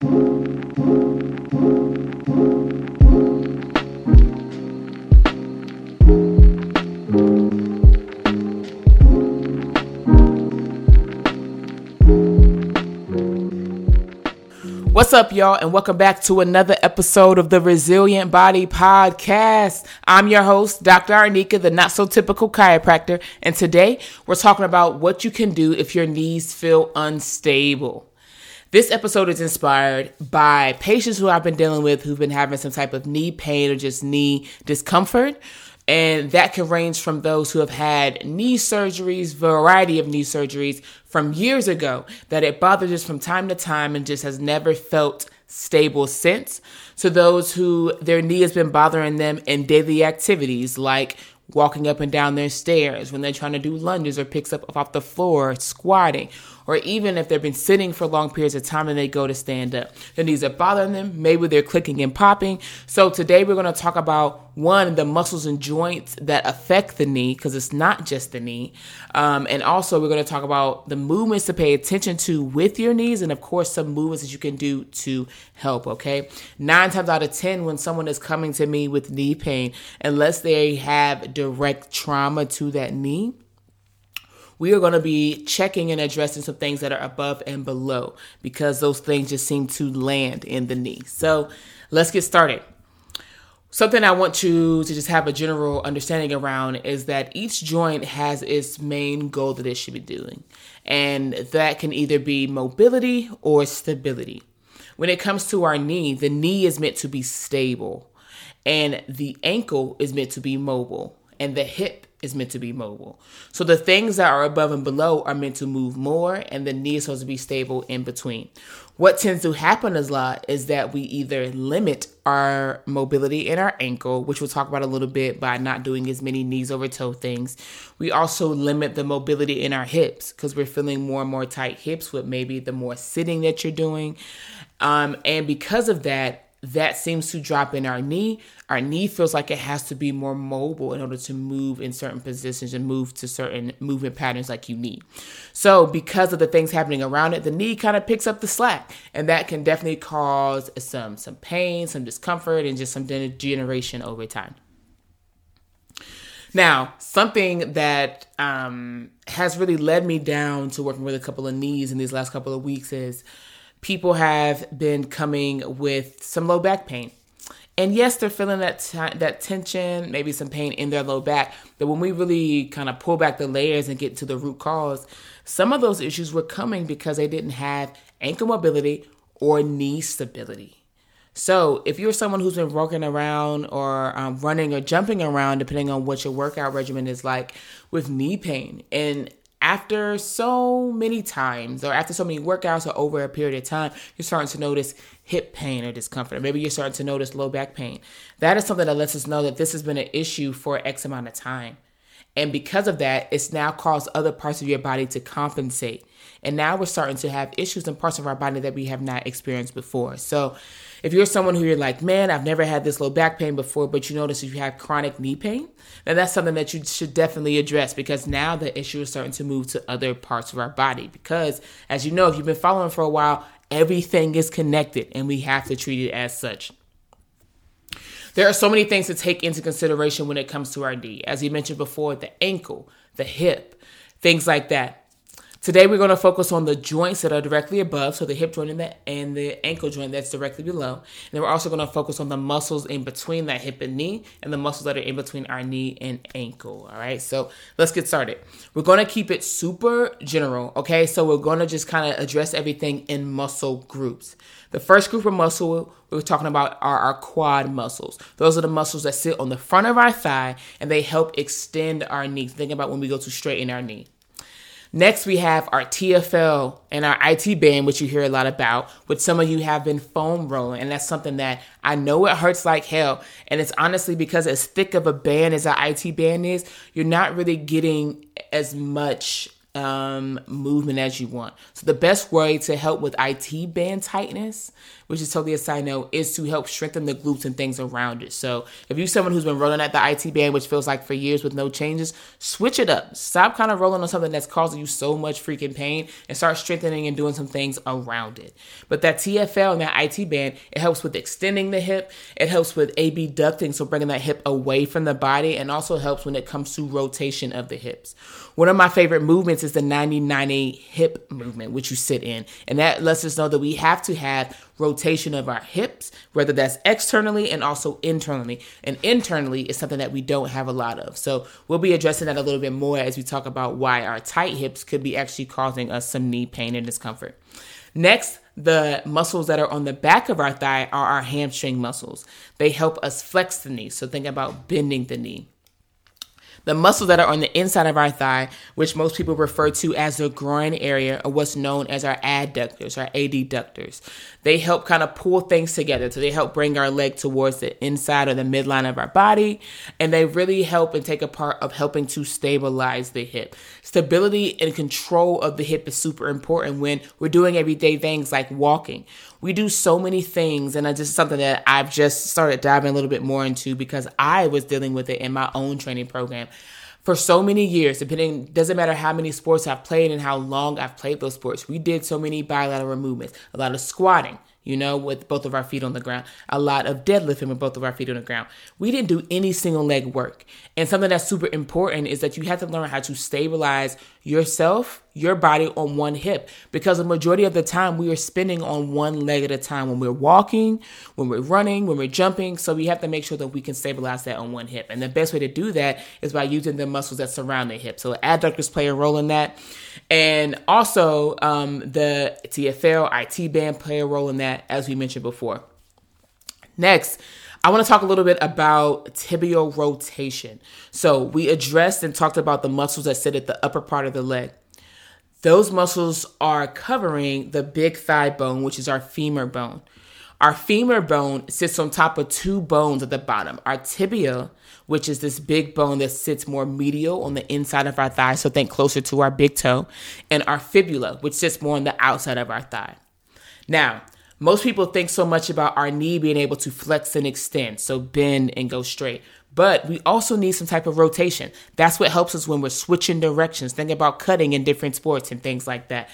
What's up, y'all, and welcome back to another episode of the Resilient Body Podcast. I'm your host, Dr. Arneka, the not so typical chiropractor, and today we're talking about what you can do if your knees feel unstable. This episode is inspired by patients who I've been dealing with who've been having some type of knee pain or just knee discomfort. And that can range from those who have had knee surgeries, variety of knee surgeries from years ago, that it bothers us from time to time and just has never felt stable since, to those who their knee has been bothering them in daily activities like walking up and down their stairs, when they're trying to do lunges or picks up off the floor, squatting, or even if they've been sitting for long periods of time and they go to stand up. Their knees are bothering them, maybe they're clicking and popping. So today we're going to talk about one, the muscles and joints that affect the knee, because it's not just the knee. Um, and also we're going to talk about the movements to pay attention to with your knees, and of course, some movements that you can do to help, okay? Nine times out of 10, when someone is coming to me with knee pain, unless they have direct trauma to that knee, we are going to be checking and addressing some things that are above and below because those things just seem to land in the knee. So let's get started. Something I want to, to just have a general understanding around is that each joint has its main goal that it should be doing. And that can either be mobility or stability. When it comes to our knee, the knee is meant to be stable, and the ankle is meant to be mobile, and the hip is meant to be mobile. So the things that are above and below are meant to move more, and the knee is supposed to be stable in between. What tends to happen a lot is that we either limit our mobility in our ankle, which we'll talk about a little bit by not doing as many knees over toe things. We also limit the mobility in our hips because we're feeling more and more tight hips with maybe the more sitting that you're doing. Um, and because of that, that seems to drop in our knee. Our knee feels like it has to be more mobile in order to move in certain positions and move to certain movement patterns like you need. So, because of the things happening around it, the knee kind of picks up the slack, and that can definitely cause some some pain, some discomfort, and just some degeneration over time. Now, something that um, has really led me down to working with a couple of knees in these last couple of weeks is people have been coming with some low back pain. And yes, they're feeling that t- that tension, maybe some pain in their low back. But when we really kind of pull back the layers and get to the root cause, some of those issues were coming because they didn't have ankle mobility or knee stability. So, if you're someone who's been walking around or um, running or jumping around, depending on what your workout regimen is like, with knee pain, and after so many times or after so many workouts or over a period of time, you're starting to notice hip pain or discomfort. Or maybe you're starting to notice low back pain. That is something that lets us know that this has been an issue for X amount of time. And because of that, it's now caused other parts of your body to compensate. And now we're starting to have issues in parts of our body that we have not experienced before. So if you're someone who you're like, man, I've never had this low back pain before, but you notice you have chronic knee pain, then that's something that you should definitely address because now the issue is starting to move to other parts of our body. Because as you know, if you've been following for a while, everything is connected and we have to treat it as such. There are so many things to take into consideration when it comes to our knee. As you mentioned before, the ankle, the hip, things like that. Today we're going to focus on the joints that are directly above, so the hip joint and the, and the ankle joint that's directly below. And then we're also going to focus on the muscles in between that hip and knee and the muscles that are in between our knee and ankle. All right, so let's get started. We're going to keep it super general, okay? So we're going to just kind of address everything in muscle groups. The first group of muscle we're talking about are our quad muscles. Those are the muscles that sit on the front of our thigh and they help extend our knee. Think about when we go to straighten our knee. Next, we have our TFL and our IT band, which you hear a lot about, which some of you have been foam rolling. And that's something that I know it hurts like hell. And it's honestly because as thick of a band as our IT band is, you're not really getting as much um, movement as you want. So the best way to help with IT band tightness, which is totally a side note, is to help strengthen the glutes and things around it. So if you're someone who's been rolling at the IT band, which feels like for years with no changes, switch it up. Stop kind of rolling on something that's causing you so much freaking pain and start strengthening and doing some things around it. But that TFL and that IT band, it helps with extending the hip. It helps with abducting, so bringing that hip away from the body, and also helps when it comes to rotation of the hips. One of my favorite movements is the 90 hip movement, which you sit in. And that lets us know that we have to have rotation of our hips, whether that's externally and also internally. And internally is something that we don't have a lot of. So we'll be addressing that a little bit more as we talk about why our tight hips could be actually causing us some knee pain and discomfort. Next, the muscles that are on the back of our thigh are our hamstring muscles. They help us flex the knee. So think about bending the knee. The muscles that are on the inside of our thigh, which most people refer to as the groin area, are what's known as our adductors, our adductors. They help kind of pull things together. So they help bring our leg towards the inside or the midline of our body. And they really help and take a part of helping to stabilize the hip. Stability and control of the hip is super important when we're doing everyday things like walking we do so many things and it's just something that i've just started diving a little bit more into because i was dealing with it in my own training program for so many years depending doesn't matter how many sports i've played and how long i've played those sports we did so many bilateral movements a lot of squatting you know, with both of our feet on the ground, a lot of deadlifting with both of our feet on the ground. We didn't do any single leg work. And something that's super important is that you have to learn how to stabilize yourself, your body on one hip, because the majority of the time we are spinning on one leg at a time when we're walking, when we're running, when we're jumping. So we have to make sure that we can stabilize that on one hip. And the best way to do that is by using the muscles that surround the hip. So adductors play a role in that. And also, um, the TFL, IT band play a role in that, as we mentioned before. Next, I want to talk a little bit about tibial rotation. So, we addressed and talked about the muscles that sit at the upper part of the leg. Those muscles are covering the big thigh bone, which is our femur bone. Our femur bone sits on top of two bones at the bottom our tibia, which is this big bone that sits more medial on the inside of our thigh, so think closer to our big toe, and our fibula, which sits more on the outside of our thigh. Now, most people think so much about our knee being able to flex and extend, so bend and go straight. But we also need some type of rotation. That's what helps us when we're switching directions. Think about cutting in different sports and things like that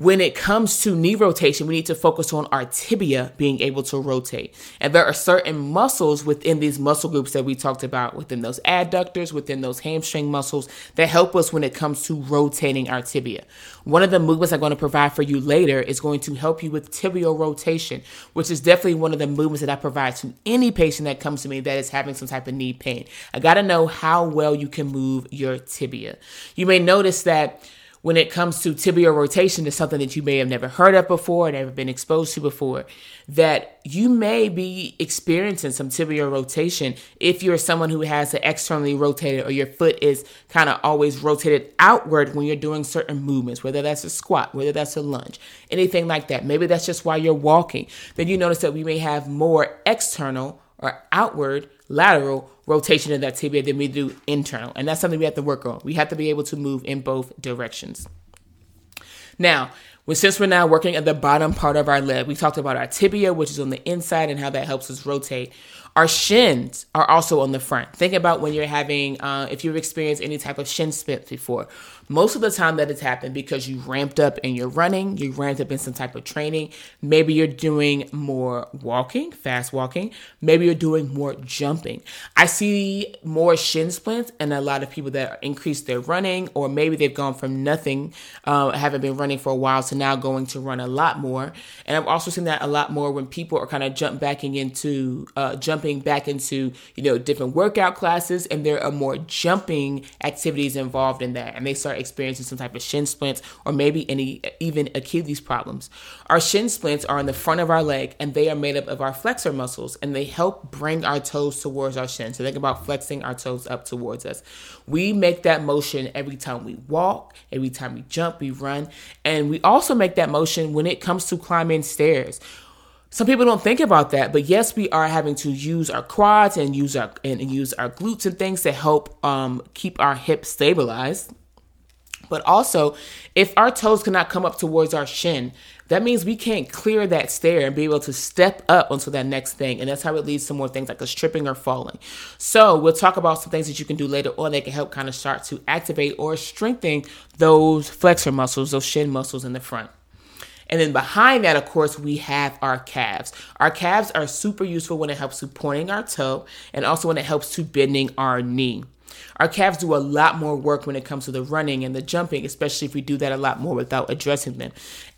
when it comes to knee rotation, we need to focus on our tibia being able to rotate. And there are certain muscles within these muscle groups that we talked about, within those adductors, within those hamstring muscles, that help us when it comes to rotating our tibia. One of the movements I'm going to provide for you later is going to help you with tibial rotation, which is definitely one of the movements that I provide to any patient that comes to me that is having some type of knee pain. I got to know how well you can move your tibia. You may notice that when it comes to tibial rotation is something that you may have never heard of before, and never been exposed to before, that you may be experiencing some tibial rotation if you're someone who has it externally rotated or your foot is kind of always rotated outward when you're doing certain movements, whether that's a squat, whether that's a lunge, anything like that. Maybe that's just why you're walking. Then you notice that we may have more external or outward lateral rotation of that tibia than we do internal. And that's something we have to work on. We have to be able to move in both directions. Now, well, since we're now working at the bottom part of our leg, we talked about our tibia, which is on the inside, and how that helps us rotate. Our shins are also on the front. Think about when you're having, uh, if you've experienced any type of shin splints before. Most of the time that it's happened because you ramped up and you're running, you ramped up in some type of training. Maybe you're doing more walking, fast walking. Maybe you're doing more jumping. I see more shin splints and a lot of people that increase their running, or maybe they've gone from nothing, uh, haven't been running for a while, to now going to run a lot more. And I've also seen that a lot more when people are kind of jump backing into, uh, jumping back into, you know, different workout classes, and there are more jumping activities involved in that, and they start experiencing some type of shin splints or maybe any even Achilles problems. Our shin splints are on the front of our leg and they are made up of our flexor muscles and they help bring our toes towards our shin. So think about flexing our toes up towards us. We make that motion every time we walk, every time we jump, we run, and we also make that motion when it comes to climbing stairs some people don't think about that, but yes, we are having to use our quads and use our and use our glutes and things to help um, keep our hips stabilized. But also, if our toes cannot come up towards our shin, that means we can't clear that stair and be able to step up onto that next thing. And that's how it leads to more things like us tripping or falling. So we'll talk about some things that you can do later on that can help kind of start to activate or strengthen those flexor muscles, those shin muscles in the front. And then behind that, of course, we have our calves. Our calves are super useful when it helps to pointing our toe and also when it helps to bending our knee. Our calves do a lot more work when it comes to the running and the jumping, especially if we do that a lot more without addressing them.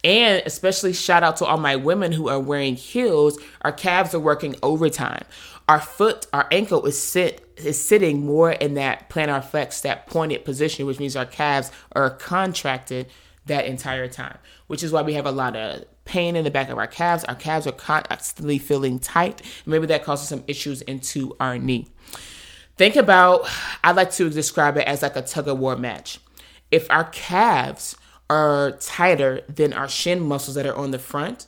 And especially shout out to all my women who are wearing heels. Our calves are working overtime. Our foot, our ankle is sit is sitting more in that plantar flex, that pointed position, which means our calves are contracted that entire time, which is why we have a lot of pain in the back of our calves. Our calves are constantly feeling tight. Maybe that causes some issues into our knee. Think about, I like to describe it as like a tug of war match. If our calves are tighter than our shin muscles that are on the front,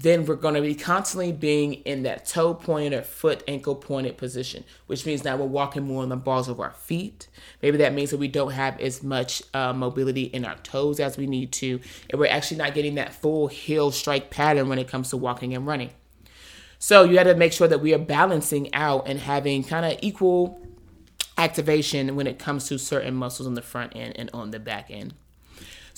then we're going to be constantly being in that toe pointed or foot ankle pointed position, which means that we're walking more on the balls of our feet. Maybe that means that we don't have as much uh, mobility in our toes as we need to, and we're actually not getting that full heel strike pattern when it comes to walking and running. So you got to make sure that we are balancing out and having kind of equal activation when it comes to certain muscles on the front end and on the back end.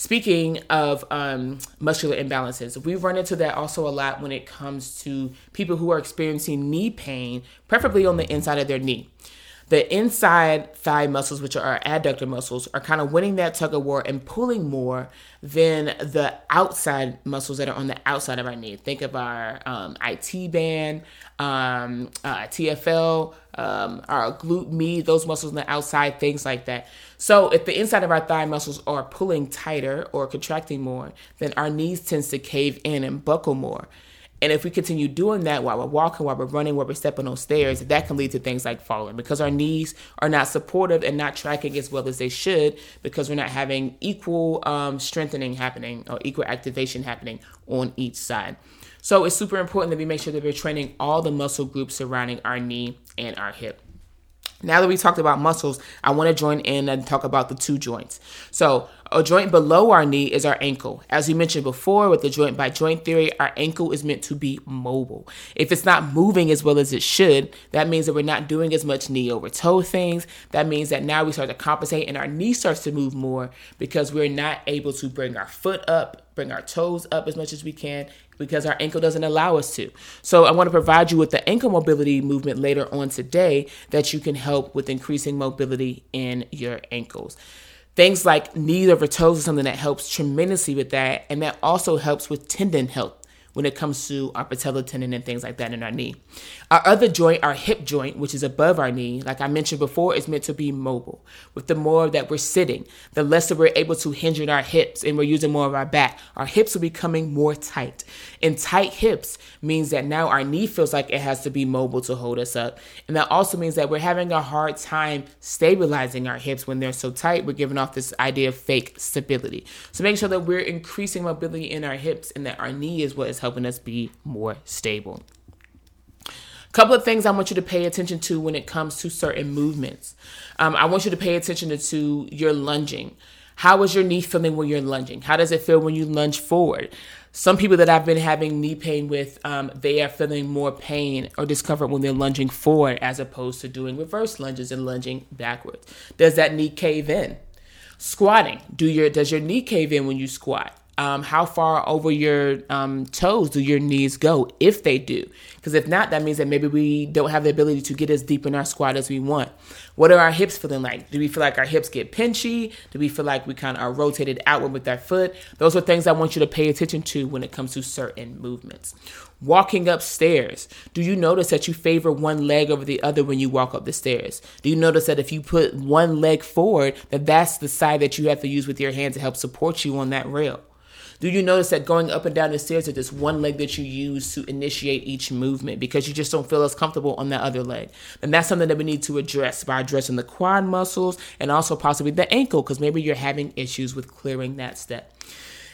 Speaking of um, muscular imbalances, we've run into that also a lot when it comes to people who are experiencing knee pain, preferably on the inside of their knee the inside thigh muscles, which are our adductor muscles, are kind of winning that tug of war and pulling more than the outside muscles that are on the outside of our knee. Think of our um, IT band, um, uh, TFL, um, our glute med, those muscles on the outside, things like that. So if the inside of our thigh muscles are pulling tighter or contracting more, then our knees tends to cave in and buckle more. And if we continue doing that while we're walking, while we're running, while we're stepping on stairs, that can lead to things like falling because our knees are not supportive and not tracking as well as they should because we're not having equal um, strengthening happening or equal activation happening on each side. So it's super important that we make sure that we're training all the muscle groups surrounding our knee and our hip. Now that we talked about muscles, I want to join in and talk about the two joints. So, a joint below our knee is our ankle. As we mentioned before, with the joint by joint theory, our ankle is meant to be mobile. If it's not moving as well as it should, that means that we're not doing as much knee over toe things. That means that now we start to compensate and our knee starts to move more because we're not able to bring our foot up, bring our toes up as much as we can because our ankle doesn't allow us to. So I want to provide you with the ankle mobility movement later on today that you can help with increasing mobility in your ankles. Things like knee over toes is something that helps tremendously with that, and that also helps with tendon health when it comes to our patellar tendon and things like that in our knee. Our other joint, our hip joint, which is above our knee, like I mentioned before, is meant to be mobile. With the more that we're sitting, the less that we're able to hinge in our hips and we're using more of our back, our hips are becoming more tight. And tight hips means that now our knee feels like it has to be mobile to hold us up. And that also means that we're having a hard time stabilizing our hips when they're so tight. We're giving off this idea of fake stability. So make sure that we're increasing mobility in our hips and that our knee is what is helping us be more stable. A couple of things I want you to pay attention to when it comes to certain movements. Um, I want you to pay attention to, to your lunging. How is your knee feeling when you're lunging? How does it feel when you lunge forward? Some people that I've been having knee pain with, um, they are feeling more pain or discomfort when they're lunging forward as opposed to doing reverse lunges and lunging backwards. Does that knee cave in? Squatting. Do your does your knee cave in when you squat? Um, how far over your um, toes do your knees go if they do? Because if not that means that maybe we don't have the ability to get as deep in our squat as we want. What are our hips feeling like? Do we feel like our hips get pinchy? Do we feel like we kind of are rotated outward with our foot? Those are things i want you to pay attention to when it comes to certain movements. Walking upstairs, do you notice that you favor one leg over the other when you walk up the stairs? Do you notice that if you put one leg forward, that that's the side that you have to use with your hand to help support you on that rail? Do you notice that going up and down the stairs is just one leg that you use to initiate each movement because you just don't feel as comfortable on that other leg? And that's something that we need to address by addressing the quad muscles and also possibly the ankle because maybe you're having issues with clearing that step.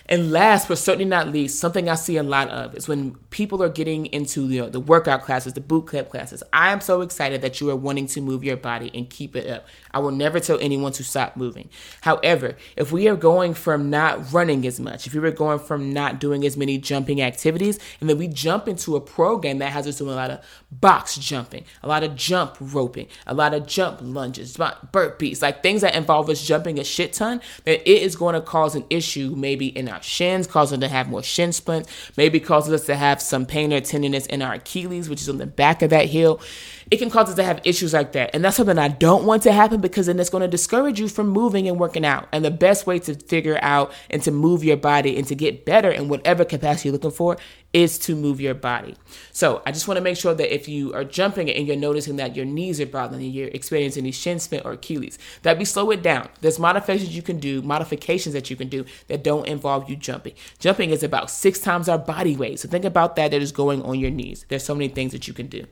And last but certainly not least, something I see a lot of is when people are getting into the, the workout classes, the boot camp classes. I am so excited that you are wanting to move your body and keep it up. I will never tell anyone to stop moving. However, if we are going from not running as much, if we were going from not doing as many jumping activities, and then we jump into a program that has us doing a lot of box jumping, a lot of jump roping, a lot of jump lunges, burpees, like things that involve us jumping a shit ton, then it is going to cause an issue maybe in our shins, causing to have more shin splints, maybe causes us to have some pain or tenderness in our Achilles, which is on the back of that heel. It can cause us to have issues like that. And that's something I don't want to happen because then it's going to discourage you from moving and working out. And the best way to figure out and to move your body and to get better in whatever capacity you're looking for is to move your body. So I just want to make sure that if you are jumping and you're noticing that your knees are bothering you, you're experiencing any shin splint or Achilles, that we slow it down. There's modifications you can do, modifications that you can do that don't involve you jumping. Jumping is about six times our body weight. So think about that that is going on your knees. There's so many things that you can do.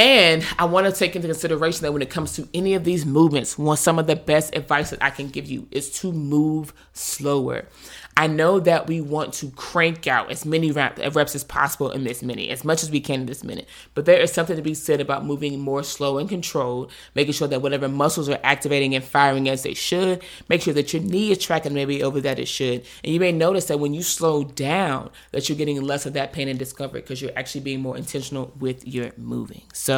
And I want to take into consideration that when it comes to any of these movements, one some of the best advice that I can give you is to move slower. I know that we want to crank out as many uh, reps as possible in this minute, as much as we can in this minute. But there is something to be said about moving more slow and controlled, making sure that whatever muscles are activating and firing as they should, make sure that your knee is tracking maybe over that it should. And you may notice that when you slow down, that you're getting less of that pain and discomfort because you're actually being more intentional with your moving. So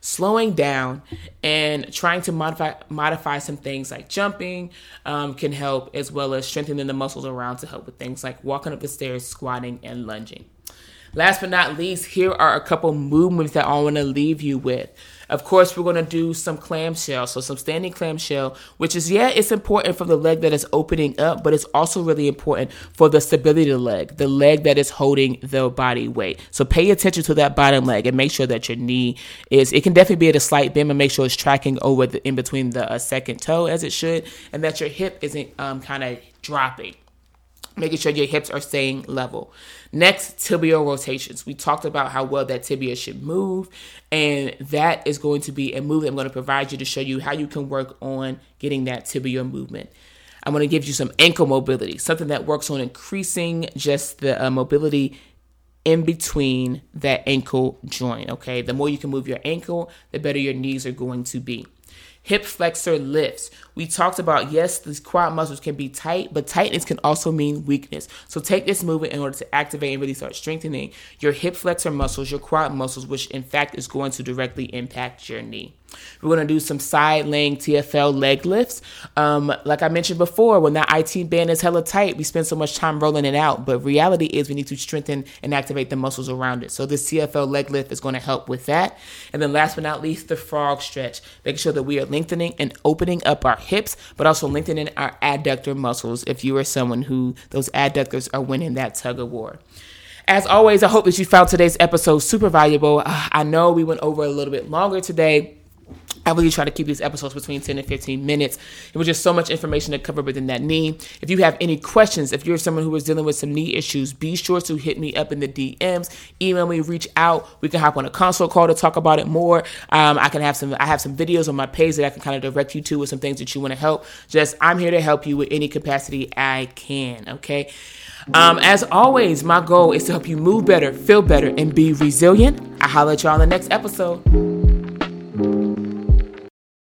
slowing down and trying to modify modify some things like jumping um, can help, as well as strengthening the muscles around to help with things like walking up the stairs, squatting, and lunging. Last but not least, here are a couple movements that I want to leave you with. Of course, we're going to do some clamshell, so some standing clamshell, which is, yeah, it's important for the leg that is opening up, but it's also really important for the stability of the leg, the leg that is holding the body weight. So pay attention to that bottom leg and make sure that your knee is, it can definitely be at a slight bend, but make sure it's tracking over the, in between the uh, second toe as it should, and that your hip isn't um, kind of dropping making sure your hips are staying level. Next, tibial rotations. We talked about how well that tibia should move, and that is going to be a move I'm going to provide you to show you how you can work on getting that tibial movement. I'm going to give you some ankle mobility, something that works on increasing just the uh, mobility in between that ankle joint. Okay, the more you can move your ankle, the better your knees are going to be hip flexor lifts. We talked about yes, these quad muscles can be tight, but tightness can also mean weakness. So take this movement in order to activate and really start strengthening your hip flexor muscles, your quad muscles, which in fact is going to directly impact your knee. We're going to do some side laying TFL leg lifts. Um, like I mentioned before, when that IT band is hella tight, we spend so much time rolling it out. But reality is we need to strengthen and activate the muscles around it. So this TFL leg lift is going to help with that. And then last but not least, the frog stretch, making sure that we are lengthening and opening up our hips, but also lengthening our adductor muscles if you are someone who those adductors are winning that tug of war. As always, I hope that you found today's episode super valuable. Uh, I know we went over a little bit longer today I really try to keep these episodes between 10 and 15 minutes. It was just so much information to cover within that knee. If you have any questions, if you're someone who is dealing with some knee issues, be sure to hit me up in the DMs, email me, reach out. We can hop on a consult call to talk about it more. Um, I can have some, I have some videos on my page that I can kind of direct you to with some things that you want to help. Just, I'm here to help you with any capacity I can. Okay. Um, as always, my goal is to help you move better, feel better, and be resilient. I'll holler at y'all in the next episode.